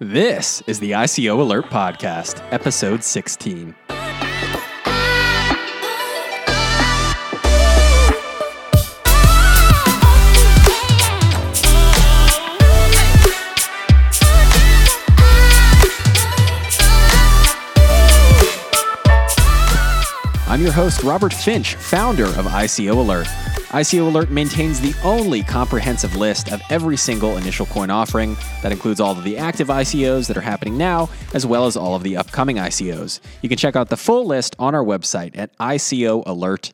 This is the ICO Alert Podcast, episode 16. I'm your host, Robert Finch, founder of ICO Alert. ICO Alert maintains the only comprehensive list of every single initial coin offering. That includes all of the active ICOs that are happening now, as well as all of the upcoming ICOs. You can check out the full list on our website at ICOalert.com.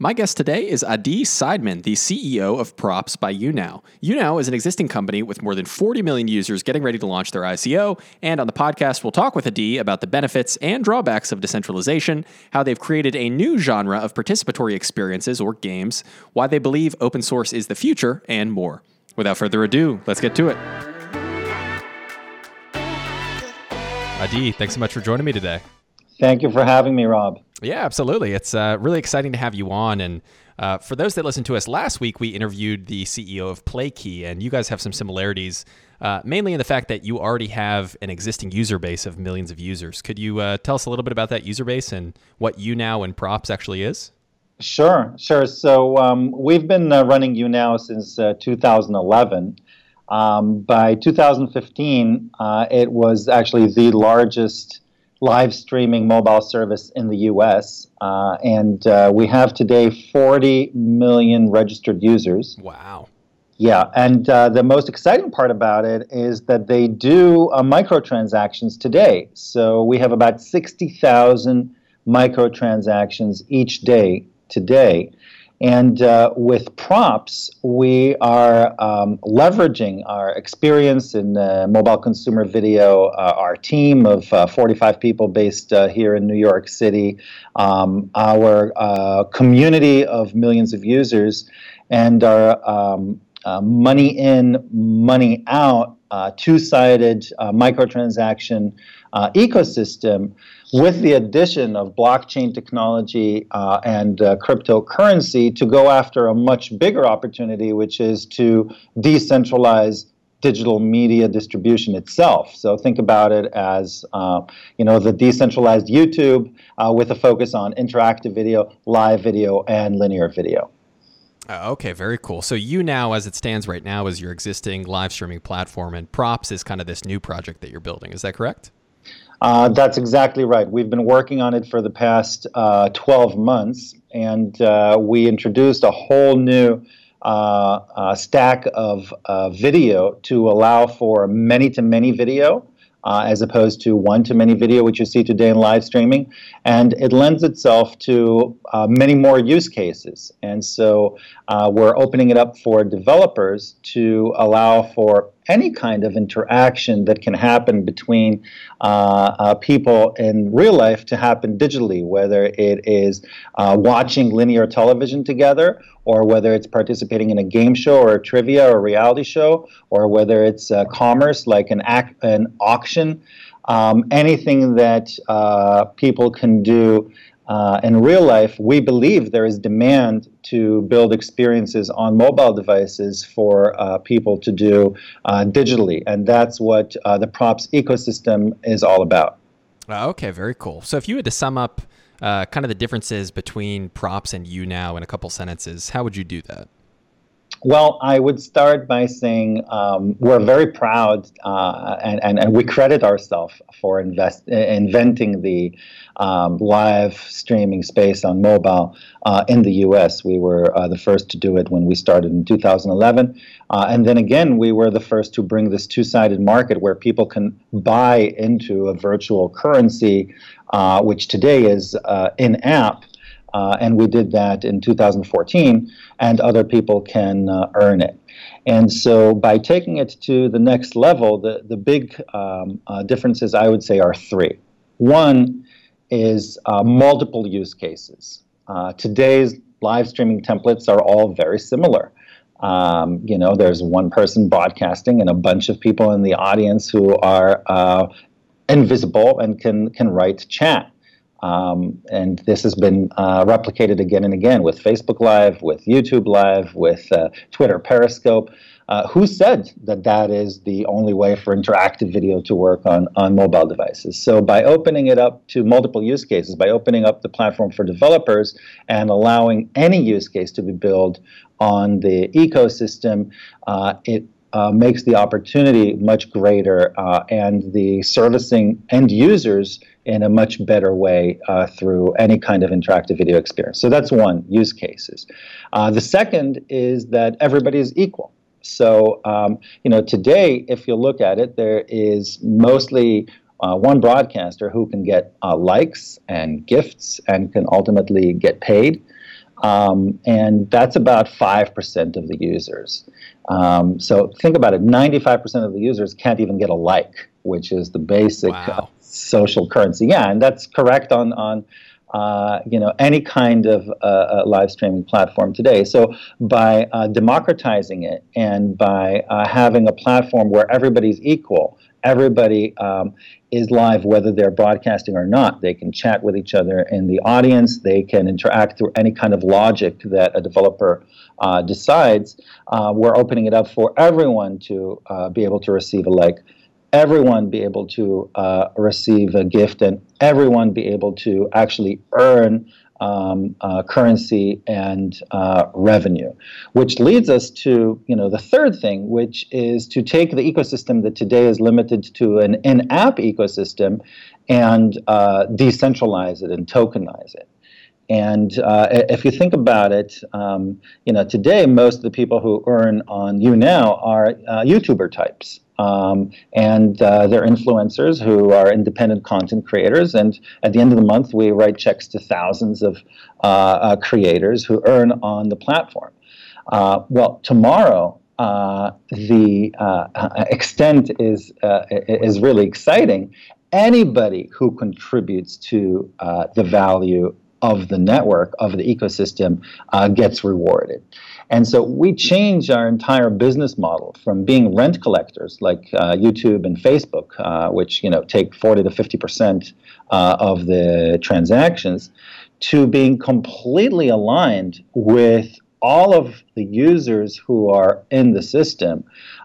My guest today is Adi Sideman, the CEO of Props by YouNow. YouNow is an existing company with more than 40 million users getting ready to launch their ICO. And on the podcast, we'll talk with Adi about the benefits and drawbacks of decentralization, how they've created a new genre of participatory experiences or games, why they believe open source is the future, and more. Without further ado, let's get to it. Adi, thanks so much for joining me today. Thank you for having me, Rob. Yeah, absolutely. It's uh, really exciting to have you on. And uh, for those that listened to us last week, we interviewed the CEO of PlayKey, and you guys have some similarities, uh, mainly in the fact that you already have an existing user base of millions of users. Could you uh, tell us a little bit about that user base and what YouNow and Props actually is? Sure, sure. So um, we've been uh, running YouNow since uh, 2011. Um, by 2015, it was actually the largest live streaming mobile service in the US. Uh, and uh, we have today 40 million registered users. Wow. Yeah, and uh, the most exciting part about it is that they do uh, microtransactions today. So we have about 60,000 microtransactions each day today. And uh, with props, we are um, leveraging our experience in uh, mobile consumer video, uh, our team of uh, 45 people based uh, here in New York City, um, our uh, community of millions of users, and our um, money in, money out, two sided microtransaction ecosystem with the addition of blockchain technology uh, and uh, cryptocurrency to go after a much bigger opportunity, which is to decentralize digital media distribution itself. So think about it as uh, you know the decentralized YouTube uh, with a focus on interactive video, live video, and linear video. Uh, okay, very cool. So YouNow, as it stands right now, is your existing live streaming platform, and Props is kind of this new project that you're building. Is that correct? Uh, that's exactly right. We've been working on it for the past uh, 12 months, and uh, we introduced a whole new uh, uh, stack of uh, video to allow for many to many video. as opposed to one to many video, which you see today in live streaming. And it lends itself to many more use cases. And so we're opening it up for developers to allow for any kind of interaction that can happen between uh, uh, people in real life to happen digitally, whether it is uh, watching linear television together, or whether it's participating in a game show or a trivia or a reality show, or whether it's uh, commerce like an, ac- an auction. Um, anything that uh, people can do uh, in real life, we believe there is demand to build experiences on mobile devices for uh, people to do uh, digitally. And that's what uh, the props ecosystem is all about. Uh, okay, very cool. So if you had to sum up uh, kind of the differences between props and YouNow in a couple sentences, how would you do that? Well, I would start by saying um, we're very proud uh, and, and, and we credit ourselves for invest, inventing the um, live streaming space on mobile uh, in the US. We were uh, the first to do it when we started in 2011. Uh, and then again, we were the first to bring this two sided market where people can buy into a virtual currency, uh, which today is uh, in app. Uh, and we did that in 2014, and other people can uh, earn it. And so, by taking it to the next level, the, the big um, uh, differences I would say are three. One is uh, multiple use cases. Uh, today's live streaming templates are all very similar. Um, you know, there's one person broadcasting and a bunch of people in the audience who are uh, invisible and can can write chat. Um, and this has been uh, replicated again and again with Facebook Live, with YouTube Live, with uh, Twitter Periscope. uh, who said that that is the only way for interactive video to work on, on mobile devices? So, by opening it up to multiple use cases, by opening up the platform for developers and allowing any use case to be built on the ecosystem, uh, it uh, makes the opportunity much greater uh, and the servicing end users in a much better way uh, through any kind of interactive video experience. So that's one use cases. Uh, the second is that everybody is equal. So um, you know today, if you look at it, there is mostly uh, one broadcaster who can get uh, likes and gifts and can ultimately get paid. Um, and that's about 5% of the users. Um, so think about it 95% of the users can't even get a like, which is the basic wow. Social currency. Yeah, and that's correct on, on uh, you know any kind of uh, uh live streaming platform today. So by uh, democratizing it and by uh, having a platform where everybody's equal, everybody um, is live whether they're broadcasting or not. They can chat with each other in the audience. They can interact through any kind of logic that a developer uh, decides. We're opening it up for everyone to be able to receive a like, everyone be able to uh, receive a gift, and everyone be able to actually earn um, uh, currency and uh, revenue, which leads us to you know the third thing, which is to take the ecosystem that today is limited to an in-app ecosystem and uh, decentralize it and tokenize it. And uh, if you think about it, um, you know, today most of the people who earn on YouNow are uh, YouTuber types. Um, and uh, they're influencers who are independent content creators. And at the end of the month, we write checks to thousands of uh, uh, creators who earn on the platform. Uh, well, tomorrow, the extent is, is really exciting. Anybody who contributes to the value of the network, of the ecosystem, uh, gets rewarded. And so we change our entire business model from being rent collectors like uh, YouTube and Facebook, uh, which you know take 40 to 50 percent uh, of the transactions, to being completely aligned with all of the users who are in the system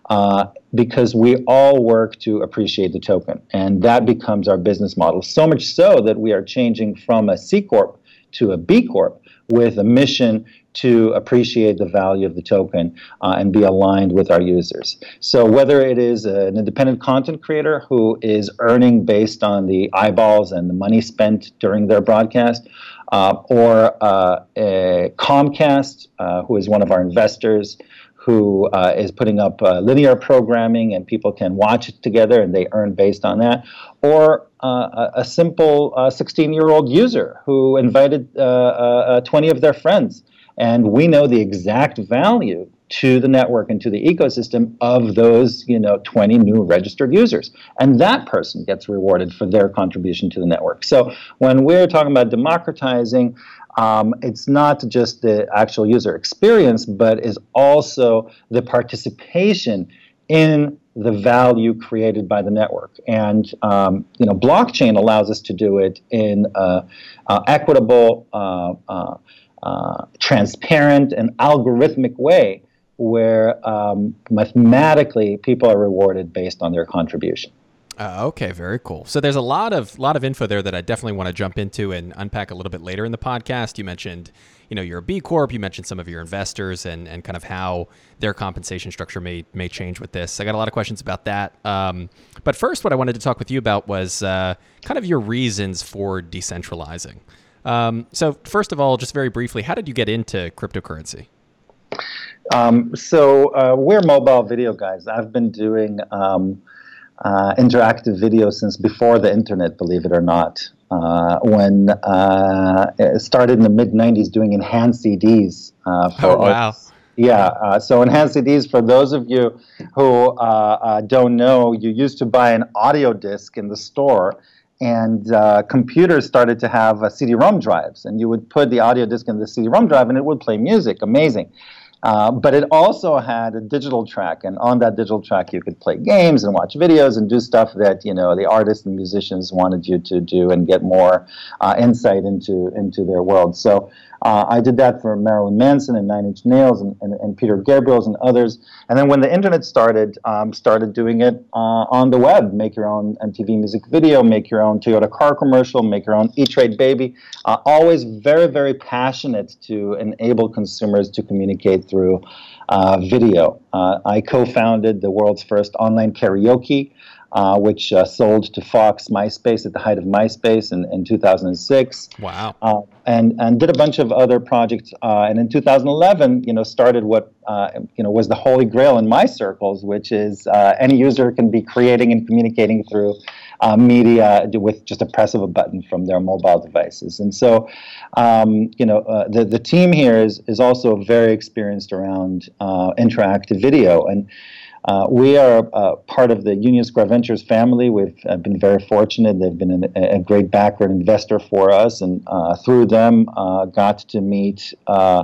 uh, because we all work to appreciate the token. And that becomes our business model. So much so that we are changing from a C Corp to a B Corp with a mission to appreciate the value of the token uh, and be aligned with our users. So, whether it is an independent content creator who is earning based on the eyeballs and the money spent during their broadcast, uh, or uh, Comcast, uh, who is one of our investors, who uh, is putting up uh, linear programming and people can watch it together and they earn based on that, or uh, a simple 16 uh, year old user who invited uh, uh, 20 of their friends. And we know the exact value to the network and to the ecosystem of those you know 20 new registered users and that person gets rewarded for their contribution to the network so when we're talking about democratizing um, it's not just the actual user experience, but is also the participation in the value created by the network. And um, you know, blockchain allows us to do it in a, equitable, uh, uh, uh, transparent, and algorithmic way, where um, mathematically people are rewarded based on their contribution. Uh, okay, very cool. So there's a lot of lot of info there that I definitely want to jump into and unpack a little bit later in the podcast. You mentioned, you know, you're a B Corp. You mentioned some of your investors and and kind of how their compensation structure may may change with this. I got a lot of questions about that. Um, but first, what I wanted to talk with you about was uh, kind of your reasons for decentralizing. Um, so first of all, just very briefly, how did you get into cryptocurrency? Um, so uh, we're mobile video guys. I've been doing um, uh, interactive video since before the internet, believe it or not. Uh, when uh, it started in the mid 90s doing enhanced CDs. Uh, for oh, wow. Yeah, uh, so enhanced CDs, for those of you who uh, don't know, you used to buy an audio disc in the store and uh, computers started to have uh, CD-ROM drives, and you would put the audio disc in the CD-ROM drive, and it would play music. Amazing. Uh, but it also had a digital track, and on that digital track, you could play games and watch videos and do stuff that you know the artists and musicians wanted you to do and get more uh, insight into into their world. So uh, I did that for Marilyn Manson and Nine Inch Nails and, and, and Peter Gabriel's and others. And then when the internet started, um, started doing it uh, on the web. Make your own MTV music video, make your own Toyota car commercial, make your own E-Trade baby. Uh, always very, very passionate to enable consumers to communicate through uh, video. Uh, I co-founded the world's first online karaoke uh, which uh, sold to Fox MySpace at the height of MySpace in, in 2006. Wow. Uh, and, and did a bunch of other projects. Uh, and in 2011, you know, started what, uh, you know, was the holy grail in my circles, which is uh, any user can be creating and communicating through media with just a press of a button from their mobile devices. And so, um, you know, the, the team here is, is also very experienced around interactive video. And uh, we are uh, part of the Union Square Ventures family. We've uh, been very fortunate. They've been an, a great backward investor for us, and uh, through them, uh, got to meet uh,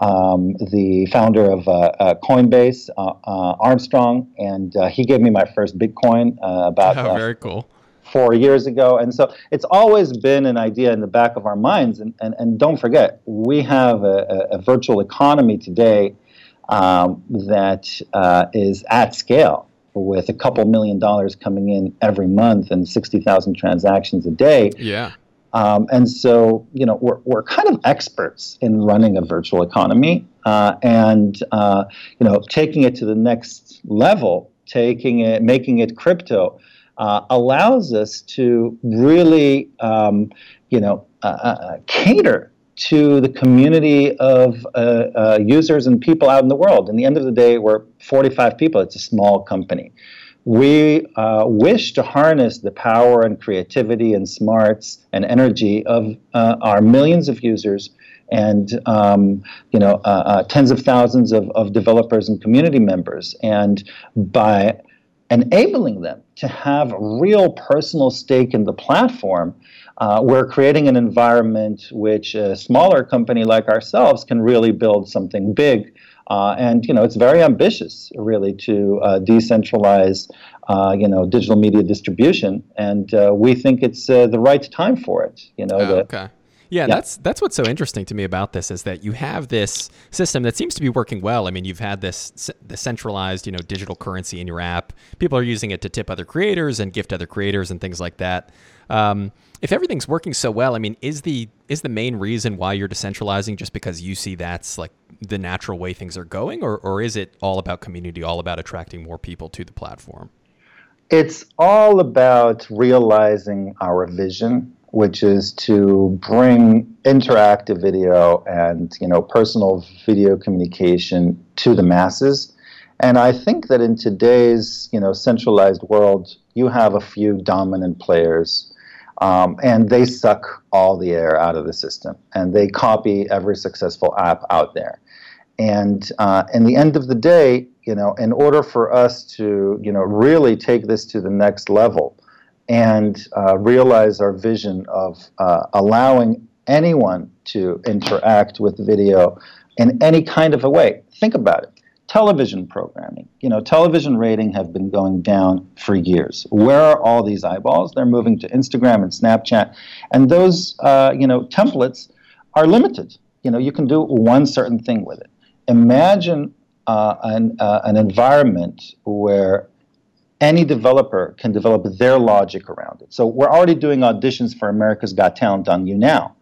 um, the founder of uh, uh, Coinbase, uh, Armstrong, and he gave me my first Bitcoin about. Oh, very cool four years ago. And so it's always been an idea in the back of our minds. And, and, and don't forget, we have a, a virtual economy today um, that uh, is at scale with a couple million dollars coming in every month and 60,000 transactions a day. Yeah. Um, and so, you know, we're, we're kind of experts in running a virtual economy uh, and, uh, you know, taking it to the next level, taking it, making it crypto, uh, allows us to really, um, you know, uh, uh, cater to the community of uh, uh, users and people out in the world. In the end of the day, we're 45 people. It's a small company. We uh, wish to harness the power and creativity and smarts and energy of uh, our millions of users and um, you know uh, uh, tens of thousands of, of developers and community members. And by enabling them to have real personal stake in the platform, uh, we're creating an environment which a smaller company like ourselves can really build something big. Uh, and you know it's very ambitious, really, to uh, decentralize, uh, you know, digital media distribution, and uh, we think it's uh, the right time for it. You know, oh, the, okay. Yeah, yeah, that's that's what's so interesting to me about this is that you have this system that seems to be working well. I mean, you've had this the centralized, you know, digital currency in your app. People are using it to tip other creators and gift other creators and things like that. Um, if everything's working so well, I mean, is the is the main reason why you're decentralizing just because you see that's like the natural way things are going, or or is it all about community, all about attracting more people to the platform? It's all about realizing our vision which is to bring interactive video and you know personal video communication to the masses. And I think that in today's you know centralized world, you have a few dominant players, um, and they suck all the air out of the system, and they copy every successful app out there. And uh, in the end of the day, you know, in order for us to you know really take this to the next level, and uh, realize our vision of uh, allowing anyone to interact with video in any kind of a way. Think about it. Television programming. You know, television rating have been going down for years. Where are all these eyeballs? They're moving to Instagram and Snapchat, and those uh, you know templates are limited. You know, you can do one certain thing with it. Imagine uh, an, uh, an environment where any developer can develop their logic around it. So we're already doing auditions for America's Got Talent on YouNow.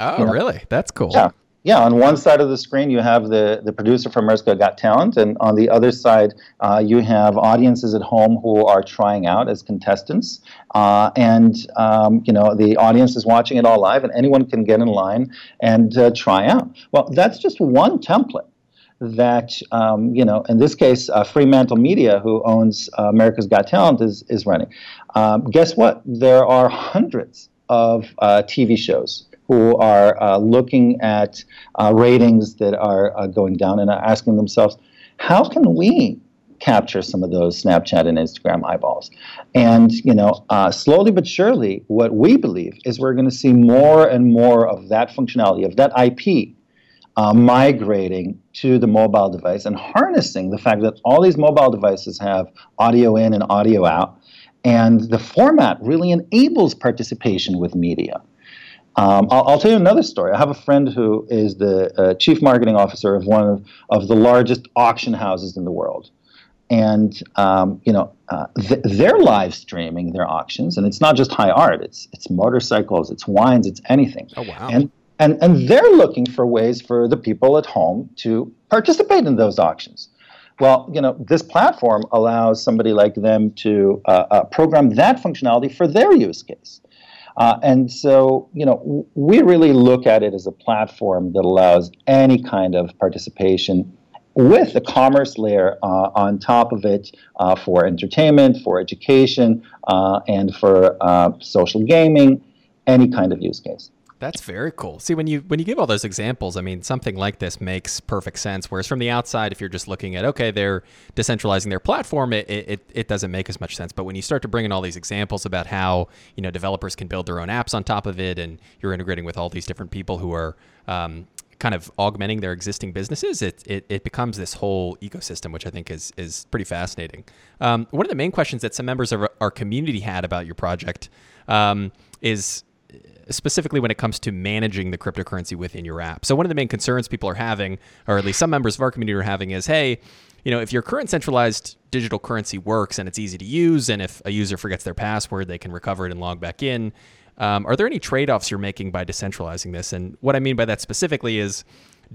Oh, you know? really? That's cool. Yeah. Yeah, on one side of the screen you have the, the producer from America's Got Talent, and on the other side uh, you have audiences at home who are trying out as contestants, uh, and um, you know the audience is watching it all live, and anyone can get in line and uh, try out. Well, that's just one template that um, you know, in this case, uh, Fremantle Media, who owns uh, America's Got Talent, is is running. Um, guess what? There are hundreds of uh, TV shows who are uh, looking at uh, ratings that are uh, going down and are asking themselves, how can we capture some of those Snapchat and Instagram eyeballs? And you know, slowly but surely, what we believe is we're going to see more and more of that functionality of that IP uh, migrating to the mobile device and harnessing the fact that all these mobile devices have audio in and audio out. And the format really enables participation with media. Um, I'll, I'll, tell you another story. I have a friend who is the uh, chief marketing officer of one of, of the largest auction houses in the world. And um, you know uh, th- they're live streaming their auctions, and it's not just high art. It's it's motorcycles, it's wines, it's anything. Oh wow! And and and they're looking for ways for the people at home to participate in those auctions. Well, you know, this platform allows somebody like them to uh, uh, program that functionality for their use case. Uh, and so, you know, we really look at it as a platform that allows any kind of participation with a commerce layer uh, on top of it uh, for entertainment, for education, uh, and for uh, social gaming, any kind of use case. That's very cool. See, when you when you give all those examples, I mean, something like this makes perfect sense. Whereas from the outside, if you're just looking at okay, they're decentralizing their platform, it, it, it doesn't make as much sense. But when you start to bring in all these examples about how you know developers can build their own apps on top of it, and you're integrating with all these different people who are um, kind of augmenting their existing businesses, it, it, it, becomes this whole ecosystem, which I think is is pretty fascinating. Um, one of the main questions that some members of our community had about your project um, is specifically when it comes to managing the cryptocurrency within your app. So one of the main concerns people are having, or at least some members of our community are having, is hey, you know, if your current centralized digital currency works and it's easy to use, and if a user forgets their password, they can recover it and log back in. Um, are there any trade-offs you're making by decentralizing this? And what I mean by that specifically is,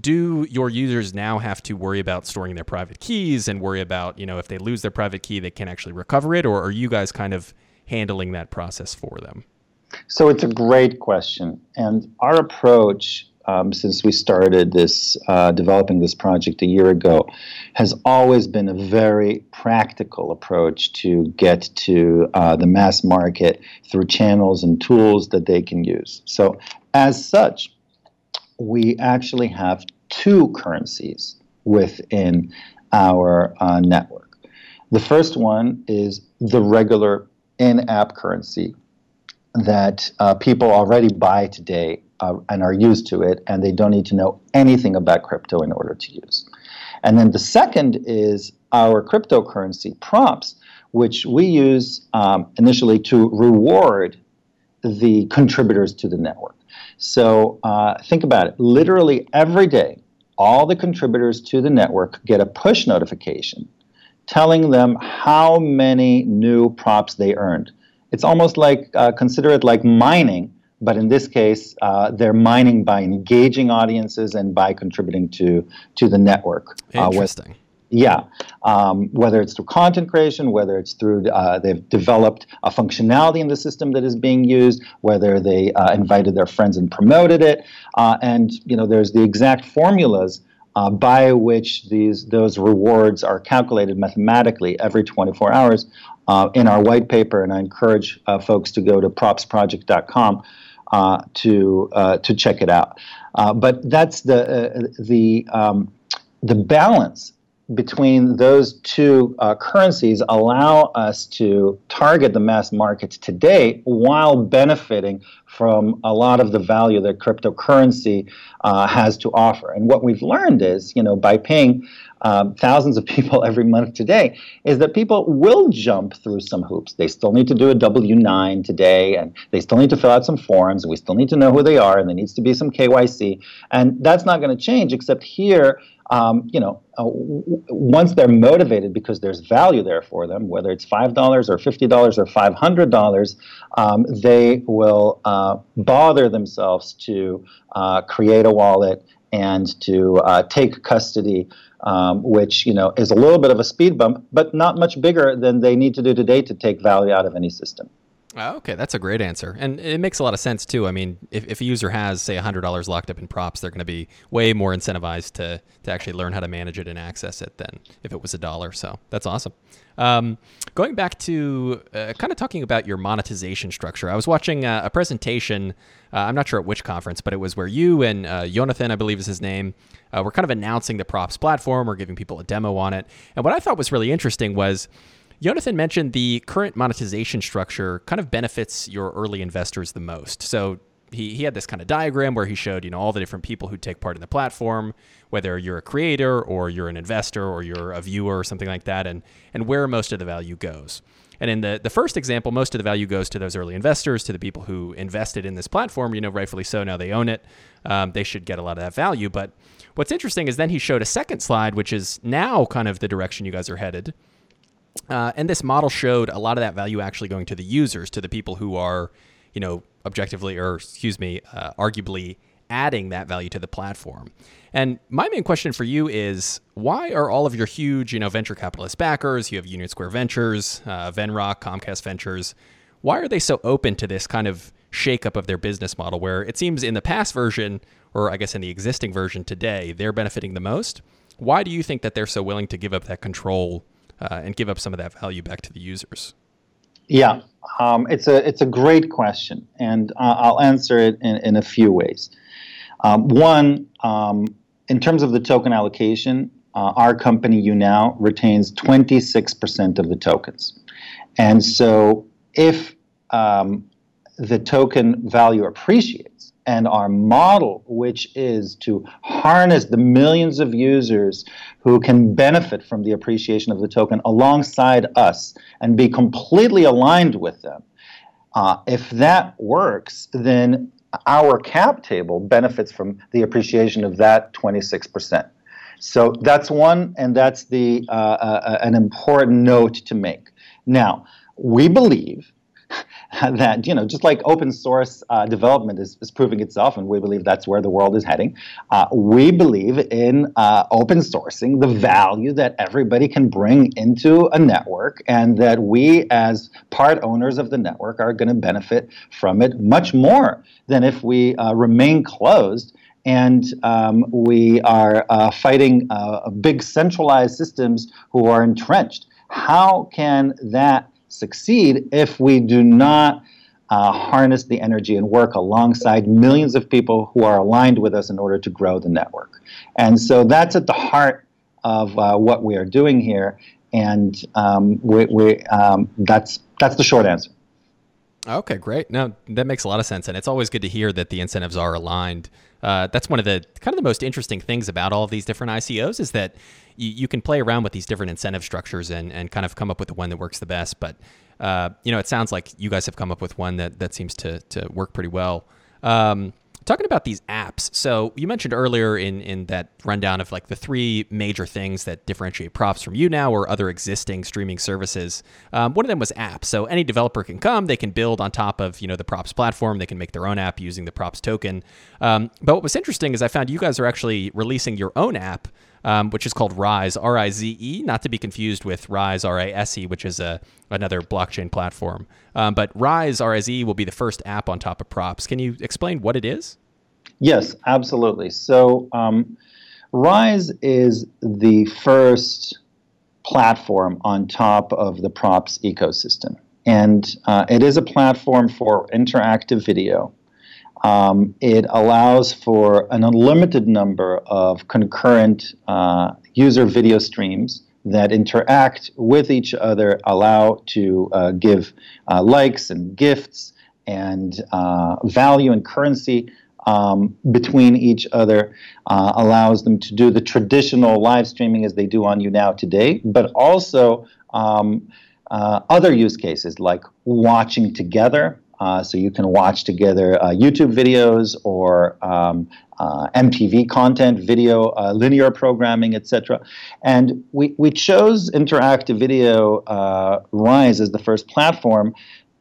do your users now have to worry about storing their private keys and worry about, you know, if they lose their private key, they can actually recover it, or are you guys kind of handling that process for them? So it's a great question. And our approach, um, since we started this, uh, developing this project a year ago, has always been a very practical approach to get to uh, the mass market through channels and tools that they can use. So, as such, we actually have two currencies within our uh, network. The first one is the regular in app currency that uh, people already buy today uh, and are used to it, and they don't need to know anything about crypto in order to use. And then the second is our cryptocurrency props, which we use um, initially to reward the contributors to the network. So uh, think about it. Literally every day, all the contributors to the network get a push notification telling them how many new props they earned it's almost like uh, consider it like mining, but in this case, uh, they're mining by engaging audiences and by contributing to to the network. Uh, Interesting. yeah, um, whether it's through content creation, whether it's through uh, they've developed a functionality in the system that is being used, whether they uh, invited their friends and promoted it, uh, and you know there's the exact formulas uh, by which these those rewards are calculated mathematically every 24 hours uh, in our white paper, and I encourage uh, folks to go to propsproject.com uh, to uh, to check it out. Uh, but that's the the um, the balance between those two uh, currencies allow us to target the mass markets today while benefiting from a lot of the value that cryptocurrency uh, has to offer. And what we've learned is, you know, by paying um, thousands of people every month today, is that people will jump through some hoops. They still need to do a W 9 today, and they still need to fill out some forms, we still need to know who they are, and there needs to be some KYC. And that's not going to change, except here, um, you know, uh, w- once they're motivated because there's value there for them, whether it's five dollars or fifty dollars or five hundred dollars, um, they will uh, bother themselves to uh, create a wallet and to uh, take custody, um, which you know is a little bit of a speed bump, but not much bigger than they need to do today to take value out of any system. Oh, okay, that's a great answer, and it makes a lot of sense too. I mean, if, if a user has say hundred dollars locked up in props, they're going to be way more incentivized to to actually learn how to manage it and access it than if it was a dollar. So that's awesome. Um, going back to uh, kind of talking about your monetization structure, I was watching uh, a presentation. Uh, I'm not sure at which conference, but it was where you and uh, Jonathan, I believe is his name, uh, were kind of announcing the props platform or giving people a demo on it. And what I thought was really interesting was Jonathan mentioned the current monetization structure kind of benefits your early investors the most. So he, he had this kind of diagram where he showed you know all the different people who take part in the platform whether you're a creator or you're an investor or you're a viewer or something like that and and where most of the value goes. And in the, the first example most of the value goes to those early investors to the people who invested in this platform. You know rightfully so now they own it. Um, they should get a lot of that value. But what's interesting is then he showed a second slide which is now kind of the direction you guys are headed uh, and this model showed a lot of that value actually going to the users to the people who are you know objectively or excuse me, uh, arguably adding that value to the platform. And my main question for you is why are all of your huge, you know, venture capitalist backers, you have Union Square Ventures, uh, Venrock, Comcast Ventures, why are they so open to this kind of shakeup of their business model where it seems in the past version, or I guess in the existing version today, they're benefiting the most? Why do you think that they're so willing to give up that control uh, and give up some of that value back to the users? Yeah, um, it's a it's a great question, and uh, I'll answer it in, in a few ways. Um, one, um, in terms of the token allocation, uh, our company YouNow retains 26% of the tokens, and so if um, the token value appreciates and our model, which is to harness the millions of users who can benefit from the appreciation of the token alongside us and be completely aligned with them. Uh, if that works, then our cap table benefits from the appreciation of that 26%. So that's one, and that's the uh, uh, an important note to make. Now, we believe that you know just like open source uh, development is, is proving itself and we believe that's where the world is heading uh, we believe in uh, open sourcing the value that everybody can bring into a network and that we as part owners of the network are going to benefit from it much more than if we uh, remain closed and um, we are uh, fighting uh, big centralized systems who are entrenched. How can that succeed if we do not uh, harness the energy and work alongside millions of people who are aligned with us in order to grow the network. And so that's at the heart of uh, what we are doing here, and um, we, we, um, that's that's the short answer. Okay, great. No, that makes a lot of sense, and it's always good to hear that the incentives are aligned. Uh, that's one of the kind of the most interesting things about all of these different ICOs is that you, you can play around with these different incentive structures and, and kind of come up with the one that works the best. But uh, you know, it sounds like you guys have come up with one that that seems to to work pretty well. Um, talking about these apps so you mentioned earlier in in that rundown of like the three major things that differentiate props from YouNow or other existing streaming services. Um, one of them was apps. So any developer can come they can build on top of you know the props platform they can make their own app using the props token. Um, but what was interesting is i found you guys are actually releasing your own app um, which is called Rize, R I Z E, not to be confused with Rise, R I S E, which is a another blockchain platform. Um, but Rize, R I Z E, will be the first app on top of Props. Can you explain what it is? Yes, absolutely. So um, Rize is the first platform on top of the Props ecosystem. And uh, it is a platform for interactive video um, it allows for an unlimited number of concurrent uh, user video streams that interact with each other, allow to uh, give uh, likes and gifts and uh, value and currency um, between each other, uh, allows them to do the traditional live streaming as they do on YouNow today, but also um, uh, other use cases like watching together uh, so you can watch together uh, YouTube videos or um, uh, MTV content, video, uh, linear programming, etc. And we, we chose interactive video uh, Rize as the first platform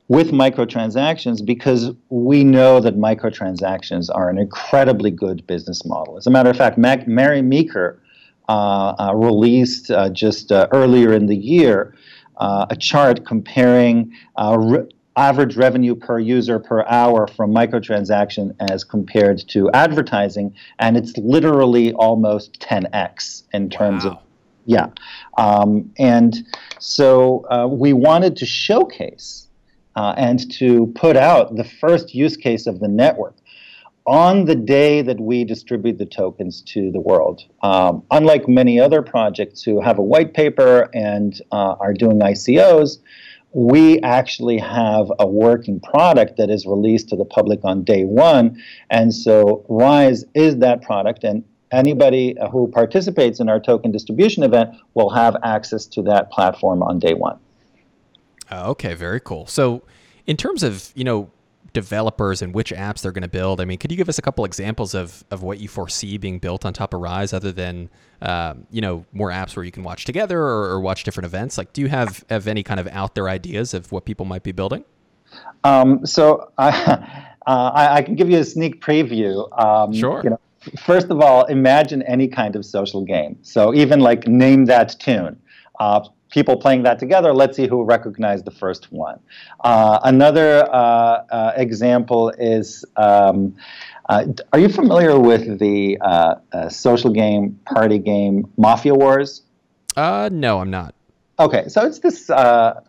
with microtransactions because we know that microtransactions are an incredibly good business model. As a matter of fact, Mac- Mary Meeker uh, released just earlier in the year a chart comparing average revenue per user per hour from microtransaction as compared to advertising, and it's literally almost 10x in terms wow. of yeah. Um, and so uh, we wanted to showcase uh, and to put out the first use case of the network on the day that we distribute the tokens to the world. Um, unlike many other projects who have a white paper and uh, are doing ICOs, we actually have a working product that is released to the public on day one. And so Rize is that product, and anybody who participates in our token distribution event will have access to that platform on day one. Uh, okay, very cool. So, in terms of you know developers and which apps they're going to build, I mean, could you give us a couple examples of of what you foresee being built on top of Rize, other than um, you know more apps where you can watch together or, or, watch different events? Like, do you have have any kind of out there ideas of what people might be building? Um, so I, uh, I, I can give you a sneak preview. Um, sure. You know, first of all, imagine any kind of social game. So even like name that tune. Uh, people playing that together. Let's see who recognized the first one. Uh, another uh, uh example is. Um, uh, are you familiar with the uh, social game, party game, Mafia Wars? Uh, no, I'm not. Okay, so it's this. I'll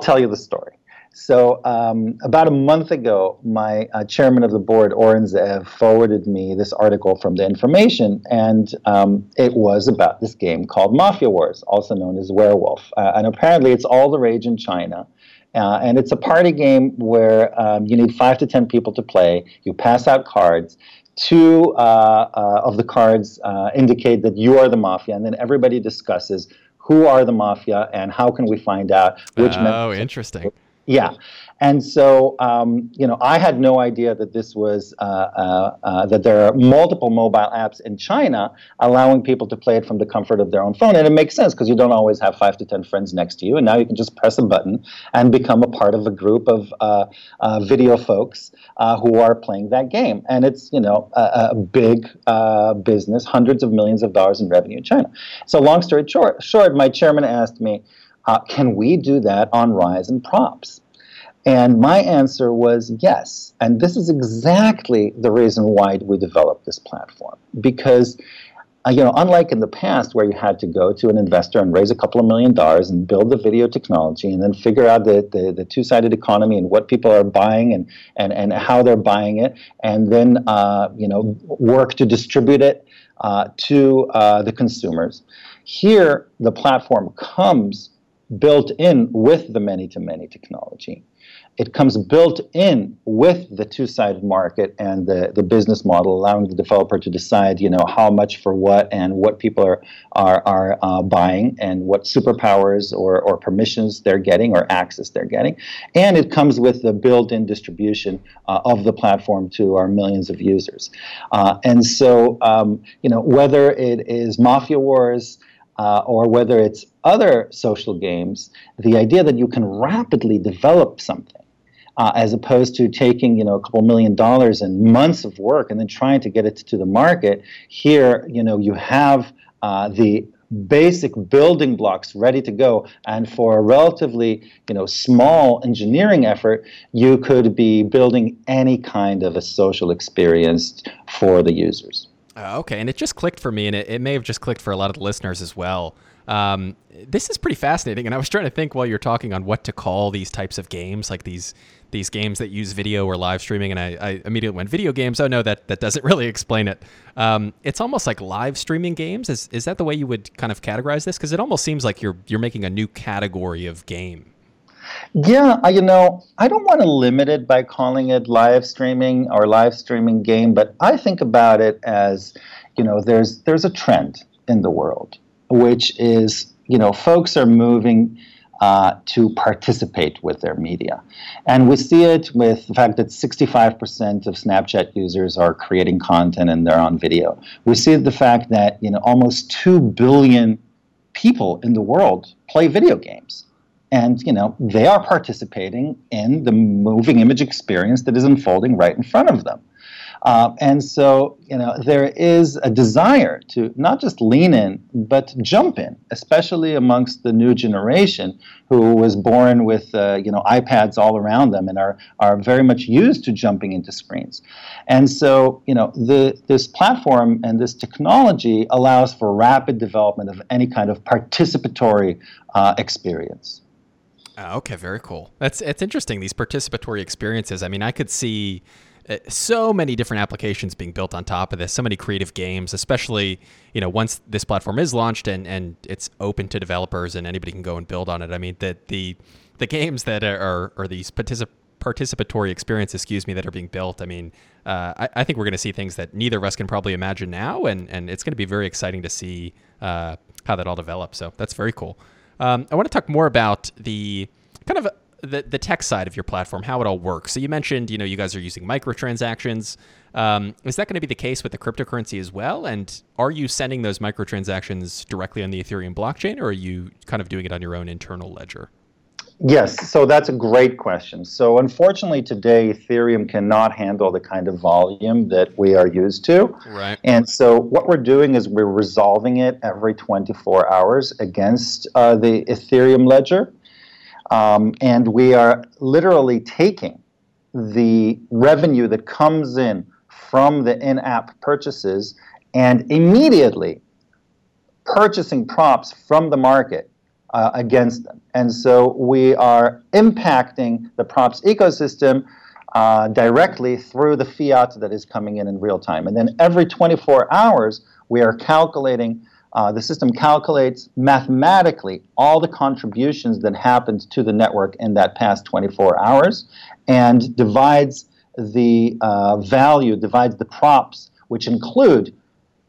tell you the story. So um, about a month ago, my uh, chairman of the board, Oren Zeev, forwarded me this article from the information, and um, it was about this game called Mafia Wars, also known as Werewolf. Uh, and apparently, it's all the rage in China. Uh, and it's a party game where um, you need five to ten people to play. You pass out cards. Two uh, uh, of the cards uh, indicate that you are the mafia, and then everybody discusses who are the mafia and how can we find out which. Oh, interesting. Yeah, and so um, you know, I had no idea that this was uh, uh, uh, that there are multiple mobile apps in China allowing people to play it from the comfort of their own phone, and it makes sense because you don't always have five to ten friends next to you, and now you can just press a button and become a part of a group of uh, uh, video folks uh, who are playing that game, and it's you know a, a big business, hundreds of millions of dollars in revenue in China. So long story short, short, my chairman asked me uh, can we do that on Rize and Props? And my answer was yes. And this is exactly the reason why we developed this platform. Because, uh, you know, unlike in the past where you had to go to an investor and raise a couple of million dollars and build the video technology and then figure out the, the, the two-sided economy and what people are buying and, and, and how they're buying it, and then, uh, you know, work to distribute it uh, to uh, the consumers. Here, the platform comes built in with the many to many technology. It comes built in with the two-sided market and the, the business model, allowing the developer to decide, you know, how much for what and what people are are, are uh, buying and what superpowers or, or permissions they're getting or access they're getting. And it comes with the built-in distribution uh, of the platform to our millions of users. Uh, and so, um, you know, whether it is Mafia Wars, uh, or whether it's other social games, the idea that you can rapidly develop something. Uh, as opposed to taking you know a couple million dollars and months of work and then trying to get it to the market here you know you have uh, the basic building blocks ready to go and for a relatively you know small engineering effort you could be building any kind of a social experience for the users uh, okay, and it just clicked for me, and it, it may have just clicked for a lot of the listeners as well. Um, this is pretty fascinating, and I was trying to think while you're talking on what to call these types of games, like these these games that use video or live streaming, and I, I immediately went video games. Oh no, that that doesn't really explain it. Um, it's almost like live streaming games. Is is that the way you would kind of categorize this? Because it almost seems like you're you're making a new category of game. Yeah, you know, I don't want to limit it by calling it live streaming or live streaming game, but I think about it as, you know, there's there's a trend in the world, which is, you know, folks are moving uh, to participate with their media. And we see it with the fact that 65% of Snapchat users are creating content and they're on video. We see the fact that, you know, almost 2 billion people in the world play video games and you know they are participating in the moving image experience that is unfolding right in front of them. Uh, and so you know there is a desire to not just lean in but jump in especially amongst the new generation who was born with uh, you know ipads all around them and are, are very much used to jumping into screens. And so you know the, this platform and this technology allows for rapid development of any kind of participatory uh, experience Oh, okay, very cool. That's it's interesting these participatory experiences. I mean, I could see uh, so many different applications being built on top of this, so many creative games, especially, you know, once this platform is launched and, and it's open to developers and anybody can go and build on it. I mean, the, the, the games that are, are these particip- participatory experiences, excuse me, that are being built. I mean, uh, I, I, think we're going to see things that neither of us can probably imagine now, and, and it's going to be very exciting to see uh, how that all develops. So that's very cool. Um, I want to talk more about the kind of the, the tech side of your platform, how it all works. So you mentioned, you know, you guys are using microtransactions. Um, is that going to be the case with the cryptocurrency as well? And are you sending those microtransactions directly on the Ethereum blockchain, or are you kind of doing it on your own internal ledger? Yes, so that's a great question. So, unfortunately, today Ethereum cannot handle the kind of volume that we are used to. Right. And so, what we're doing is we're resolving it every 24 hours against uh, the Ethereum ledger. Um, and we are literally taking the revenue that comes in from the in app purchases and immediately purchasing props from the market uh, against them. And so we are impacting the props ecosystem uh, directly through the fiat that is coming in in real time. And then every 24 hours, we are calculating uh, the system calculates mathematically all the contributions that happened to the network in that past 24 hours and divides the uh, value, divides the props, which include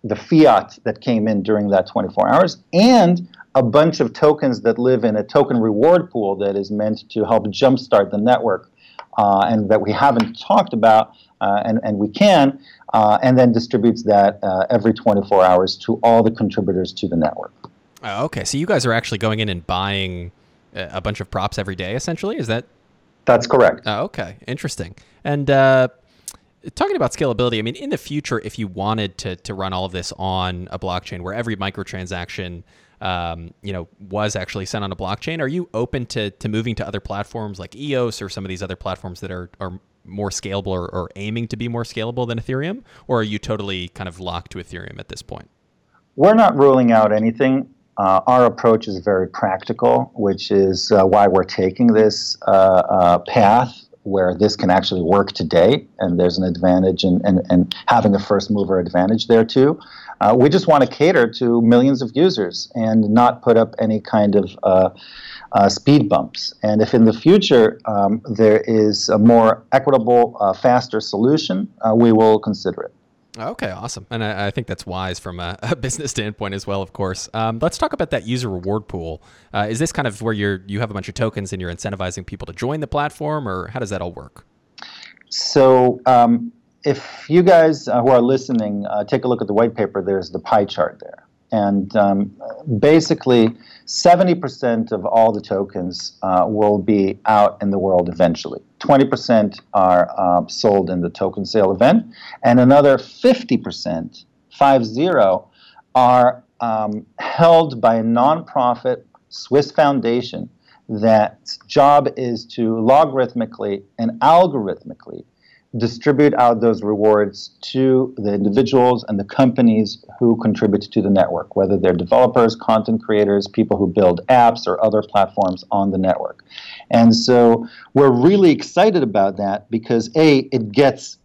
the fiat that came in during that 24 hours and a bunch of tokens that live in a token reward pool that is meant to help jumpstart the network uh, and that we haven't talked about, uh, and, and we can, uh, and then distributes that uh, every 24 hours to all the contributors to the network. Oh, okay, so you guys are actually going in and buying a bunch of props every day, essentially. Is that? That's correct. Oh, okay, interesting. And uh, talking about scalability, I mean, in the future, if you wanted to to run all of this on a blockchain where every microtransaction um, you know, was actually sent on a blockchain. Are you open to, to moving to other platforms like EOS or some of these other platforms that are, are more scalable or, or aiming to be more scalable than Ethereum? Or are you totally kind of locked to Ethereum at this point? We're not ruling out anything. Uh, our approach is very practical, which is uh, why we're taking this uh, uh path where this can actually work today, and there's an advantage in, in, in having a first mover advantage there too. Uh, we just want to cater to millions of users and not put up any kind of uh, uh, speed bumps. And if in the future um, there is a more equitable, uh, faster solution, uh, we will consider it. Okay, awesome. And I, I think that's wise from a, a, business standpoint as well, of course. Um, let's talk about that user reward pool. Uh, is this kind of where you're you have a bunch of tokens and you're incentivizing people to join the platform, or how does that all work? So um, if you guys uh, who are listening uh, take a look at the white paper, there's the pie chart there. And um, basically, 70% of all the tokens uh, will be out in the world eventually. 20% are uh, sold in the token sale event, and another 50%, 50, are um, held by a nonprofit Swiss foundation that job is to logarithmically and algorithmically distribute out those rewards to the individuals and the companies who contribute to the network, whether they're developers, content creators, people who build apps or other platforms on the network. And so we're really excited about that because A, it gets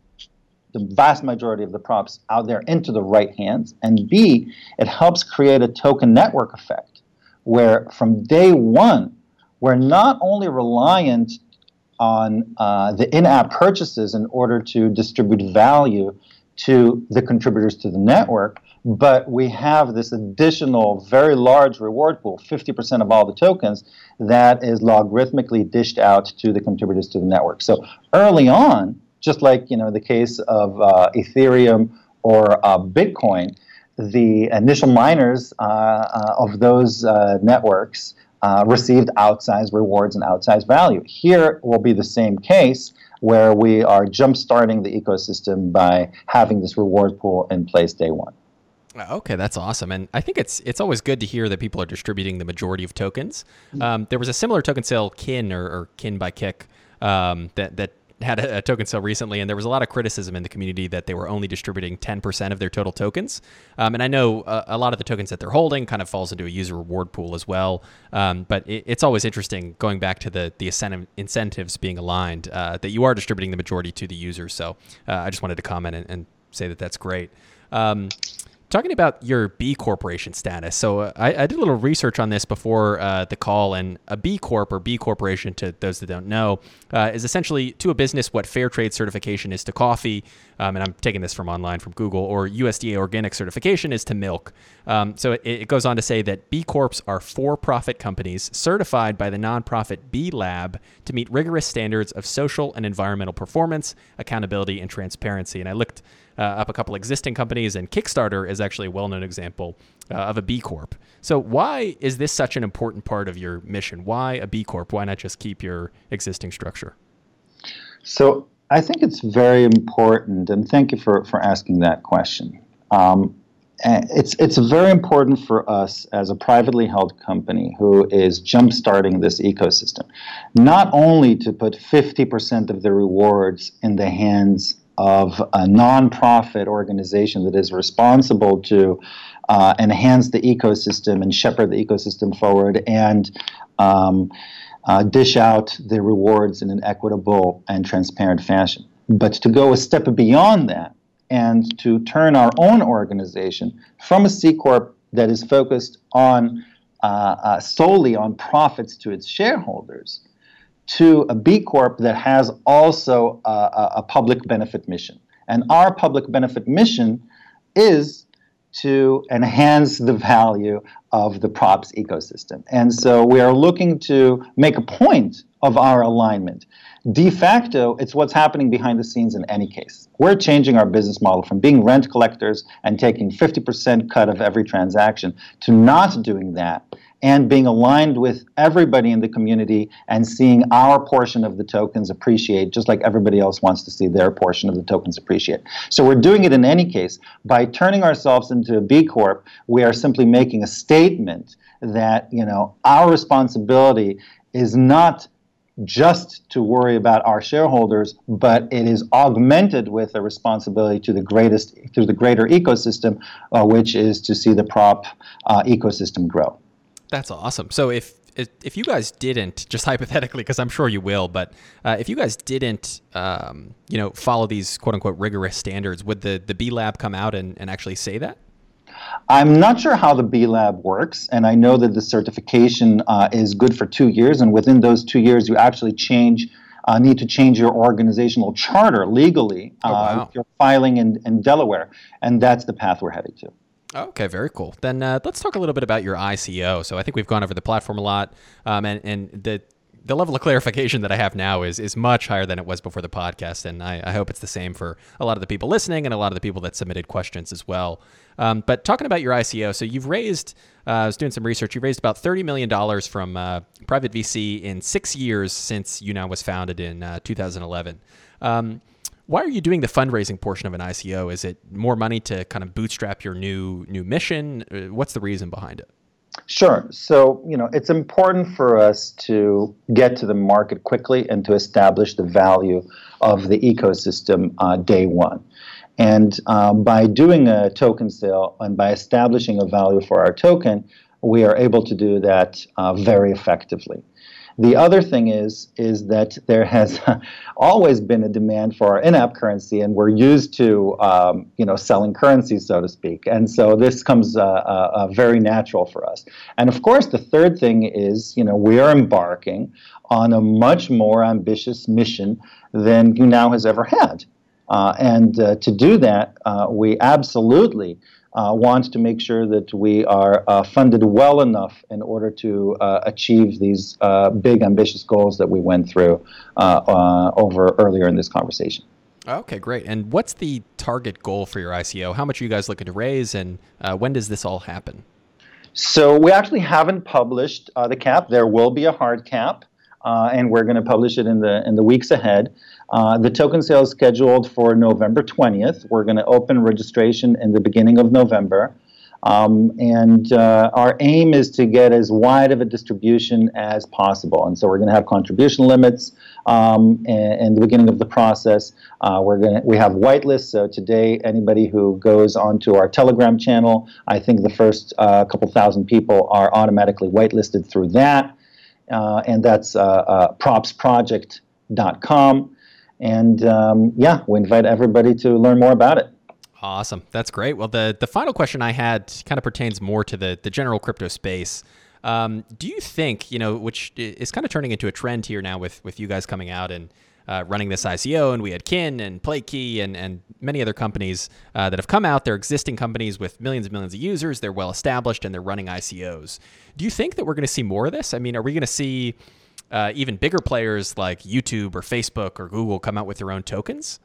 the vast majority of the props out there into the right hands, and B, it helps create a token network effect where from day one, we're not only reliant on uh, the in-app purchases in order to distribute value to the contributors to the network, but we have this additional very large reward pool, 50% of all the tokens, that is logarithmically dished out to the contributors to the network. So early on, just like you know the case of uh, Ethereum or uh, Bitcoin, the initial miners uh, uh, of those uh, networks uh, received outsized rewards and outsized value. Here will be the same case where we are jump-starting the ecosystem by having this reward pool in place day one. Okay, that's awesome, and I think it's it's always good to hear that people are distributing the majority of tokens. Mm-hmm. Um, there was a similar token sale, Kin or, or Kin by Kik, um, that that had a, a, token sale recently, and there was a lot of criticism in the community that they were only distributing 10% of their total tokens. Um, and I know a, a, lot of the tokens that they're holding kind of falls into a user reward pool as well. Um, but it, it's always interesting going back to the the incentives being aligned uh, that you are distributing the majority to the users. So uh, I just wanted to comment and, and say that that's great. Um, talking about your B corporation status. So uh, I, I, did a little research on this before uh, the call, and a B corp or B corporation, to those that don't know, uh, is essentially to a business what fair trade certification is to coffee. Um, and I'm taking this from online from Google, or USDA organic certification is to milk. Um, so it, it, goes on to say that B Corps are for profit companies certified by the nonprofit B Lab to meet rigorous standards of social and environmental performance, accountability, and transparency. And I looked uh, up a couple existing companies, and Kickstarter is actually a well known example uh, of a B Corp. So, why is this such an important part of your mission? Why a B Corp? Why not just keep your existing structure? So, I think it's very important, and thank you for, for asking that question. Um, it's it's very important for us as a privately held company who is jumpstarting this ecosystem, not only to put 50% of the rewards in the hands of a nonprofit organization that is responsible to uh, enhance the ecosystem and shepherd the ecosystem forward and um, uh, dish out the rewards in an equitable and transparent fashion. But to go a step beyond that and to turn our own organization from a C Corp that is focused on uh, uh solely on profits to its shareholders to a B Corp that has also a, a public benefit mission. And our public benefit mission is to enhance the value of the props ecosystem. And so we are looking to make a point of our alignment. De facto, it's what's happening behind the scenes in any case. We're changing our business model from being rent collectors and taking 50% cut of every transaction to not doing that and being aligned with everybody in the community and seeing our portion of the tokens appreciate just like everybody else wants to see their portion of the tokens appreciate. So we're doing it in any case. By turning ourselves into a B Corp, we are simply making a statement that, you know, our responsibility is not just to worry about our shareholders, but it is augmented with a responsibility to the greatest, to the greater ecosystem, uh, which is to see the prop uh, ecosystem grow. That's awesome. So if if you guys didn't, just hypothetically, because I'm sure you will, but uh, if you guys didn't, um, you know, follow these quote unquote rigorous standards, would the the B Lab come out and, and actually say that? I'm not sure how the B Lab works, and I know that the certification uh, is good for two years, and within those two years, you actually change. Uh, need to change your organizational charter legally. Oh, wow. Uh, you're filing in, in Delaware, and that's the path we're headed to. Okay, very cool. Then uh, let's talk a little bit about your ICO. So I think we've gone over the platform a lot, um, and and the the level of clarification that I have now is is much higher than it was before the podcast, and I, I, hope it's the same for a lot of the people listening and a lot of the people that submitted questions as well. Um, but talking about your ICO, so you've raised, uh, I was doing some research, you raised about thirty million dollars from uh, private VC in six years since YouNow was founded in uh, 2011. Um, why are you doing the fundraising portion of an ICO? Is it more money to kind of bootstrap your new new mission? Uh, what's the reason behind it? Sure. So, you know, it's important for us to get to the market quickly and to establish the value of the ecosystem uh, day one. And uh, by doing a token sale and by establishing a value for our token, we are able to do that uh, very effectively. The other thing is is that there has always been a demand for our in-app currency, and we're used to um, you know selling currency, so to speak. And so this comes uh, uh, uh, very natural for us. And of course, the third thing is you know we are embarking on a much more ambitious mission than YouNow has ever had. Uh, and uh, to do that, uh, we absolutely uh, wants to make sure that we are uh, funded well enough in order to uh, achieve these uh, big, ambitious goals that we went through uh, uh, over earlier in this conversation. Okay, great. And what's the target goal for your ICO? How much are you guys looking to raise, and when does this all happen? So we actually haven't published the cap. There will be a hard cap, and we're going to publish it in the in the weeks ahead. Uh, the token sale is scheduled for November 20th. We're going to open registration in the beginning of November. Um, and uh, our aim is to get as wide of a distribution as possible. And so we're going to have contribution limits um, in, the beginning of the process. Uh, we're going we have whitelists. So today, anybody who goes onto our Telegram channel, I think the first uh, couple thousand people are automatically whitelisted through that. Uh, and that's uh, uh, propsproject.com. And um, yeah, we invite everybody to learn more about it. Awesome. That's great. Well, the, the final question I had kind of pertains more to the, the general crypto space. Um, do you think, you know, which is kind of turning into a trend here now with, with you guys coming out and uh, running this ICO, and we had Kin and PlayKey and, and many other companies uh, that have come out. They're existing companies with millions and millions of users. They're well established and they're running ICOs. Do you think that we're going to see more of this? I mean, are we going to see uh, even bigger players like YouTube or Facebook or Google come out with their own tokens?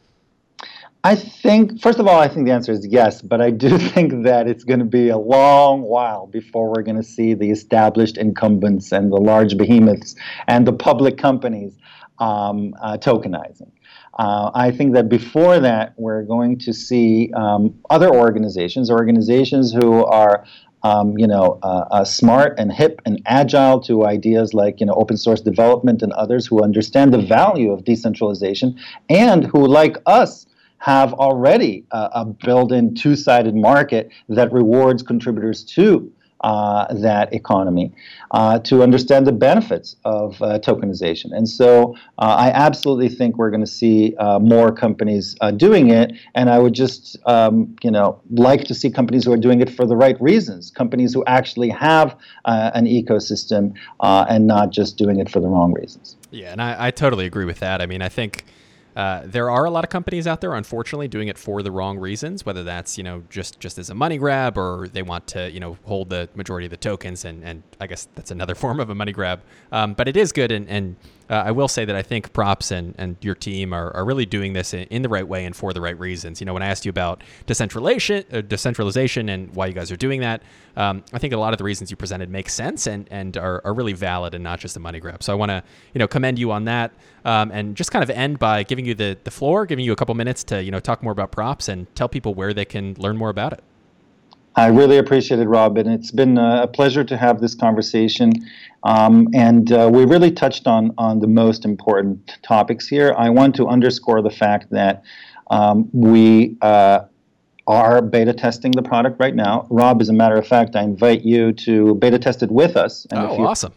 I think, first of all, I think the answer is yes, but I do think that it's going to be a long while before we're going to see the established incumbents and the large behemoths and the public companies um, uh, tokenizing. Uh, I think that before that, we're going to see um, other organizations, organizations who are um, you know, uh, uh, smart and hip and agile to ideas like you know open source development and others who understand the value of decentralization and who, like us, have already uh, a built-in two-sided market that rewards contributors to uh, that economy uh, to understand the benefits of uh, tokenization. And so uh, I absolutely think we're going to see uh, more companies doing it. And I would just, um, you know, like to see companies who are doing it for the right reasons, companies who actually have an ecosystem and not just doing it for the wrong reasons. Yeah, and I, I totally agree with that. I mean, I think uh, there are a lot of companies out there, unfortunately, doing it for the wrong reasons. Whether that's you know just just as a money grab, or they want to you know hold the majority of the tokens, and and I guess that's another form of a money grab. Um, but it is good, and and uh, I will say that I think props and, and your team are, are really doing this in, in, the right way and for the right reasons. You know, when I asked you about decentralization, uh, decentralization and why you guys are doing that, um, I think a lot of the reasons you presented make sense and, and are, are really valid and not just a money grab. So I want to, you know, commend you on that um, and just kind of end by giving you the, the floor, giving you a couple minutes to, you know, talk more about props and tell people where they can learn more about it. I really appreciate it, Robin. It's been a pleasure to have this conversation. Um, and uh, we really touched on, on the most important topics here. I want to underscore the fact that um, we uh, are beta testing the product right now. Rob, as a matter of fact, I invite you to beta test it with us. And oh, awesome.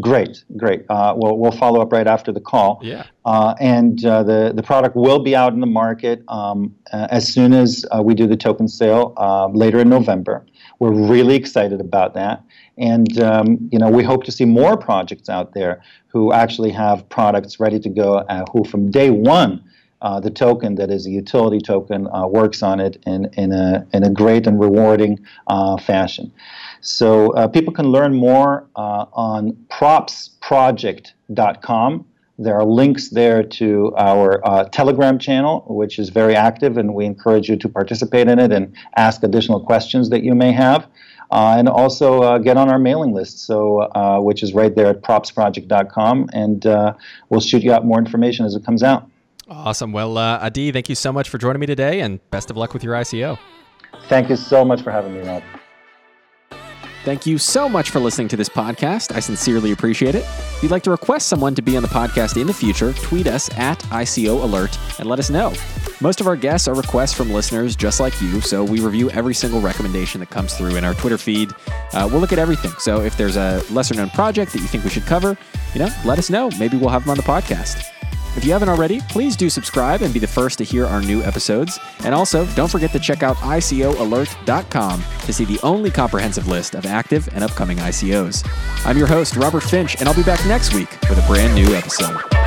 Great, great. Uh, we'll, we'll follow up right after the call. Yeah. Uh, and uh, the, the product will be out in the market um, as soon as uh, we do the token sale uh, later in November. We're really excited about that. And um, you know, we hope to see more projects out there who actually have products ready to go, uh, who from day one uh, the token that is a utility token uh, works on it in, in, a, in a great and rewarding uh, fashion. So uh, people can learn more uh, on propsproject.com. There are links there to our uh, Telegram channel, which is very active, and we encourage you to participate in it and ask additional questions that you may have. Uh, and also uh, get on our mailing list, so uh, which is right there at propsproject.com, and we'll shoot you out more information as it comes out. Awesome. Well, Adi, thank you so much for joining me today, and best of luck with your ICO. Thank you so much for having me, Rob. Thank you so much for listening to this podcast. I sincerely appreciate it. If you'd like to request someone to be on the podcast in the future, tweet us at ICO Alert and let us know. Most of our guests are requests from listeners just like you, so we review every single recommendation that comes through in our Twitter feed. Uh, we'll look at everything. So if there's a lesser known project that you think we should cover, you know, let us know. Maybe we'll have them on the podcast. If you haven't already, please do subscribe and be the first to hear our new episodes. And also, don't forget to check out ICOalert.com to see the only comprehensive list of active and upcoming ICOs. I'm your host, Robert Finch, and I'll be back next week with a brand new episode.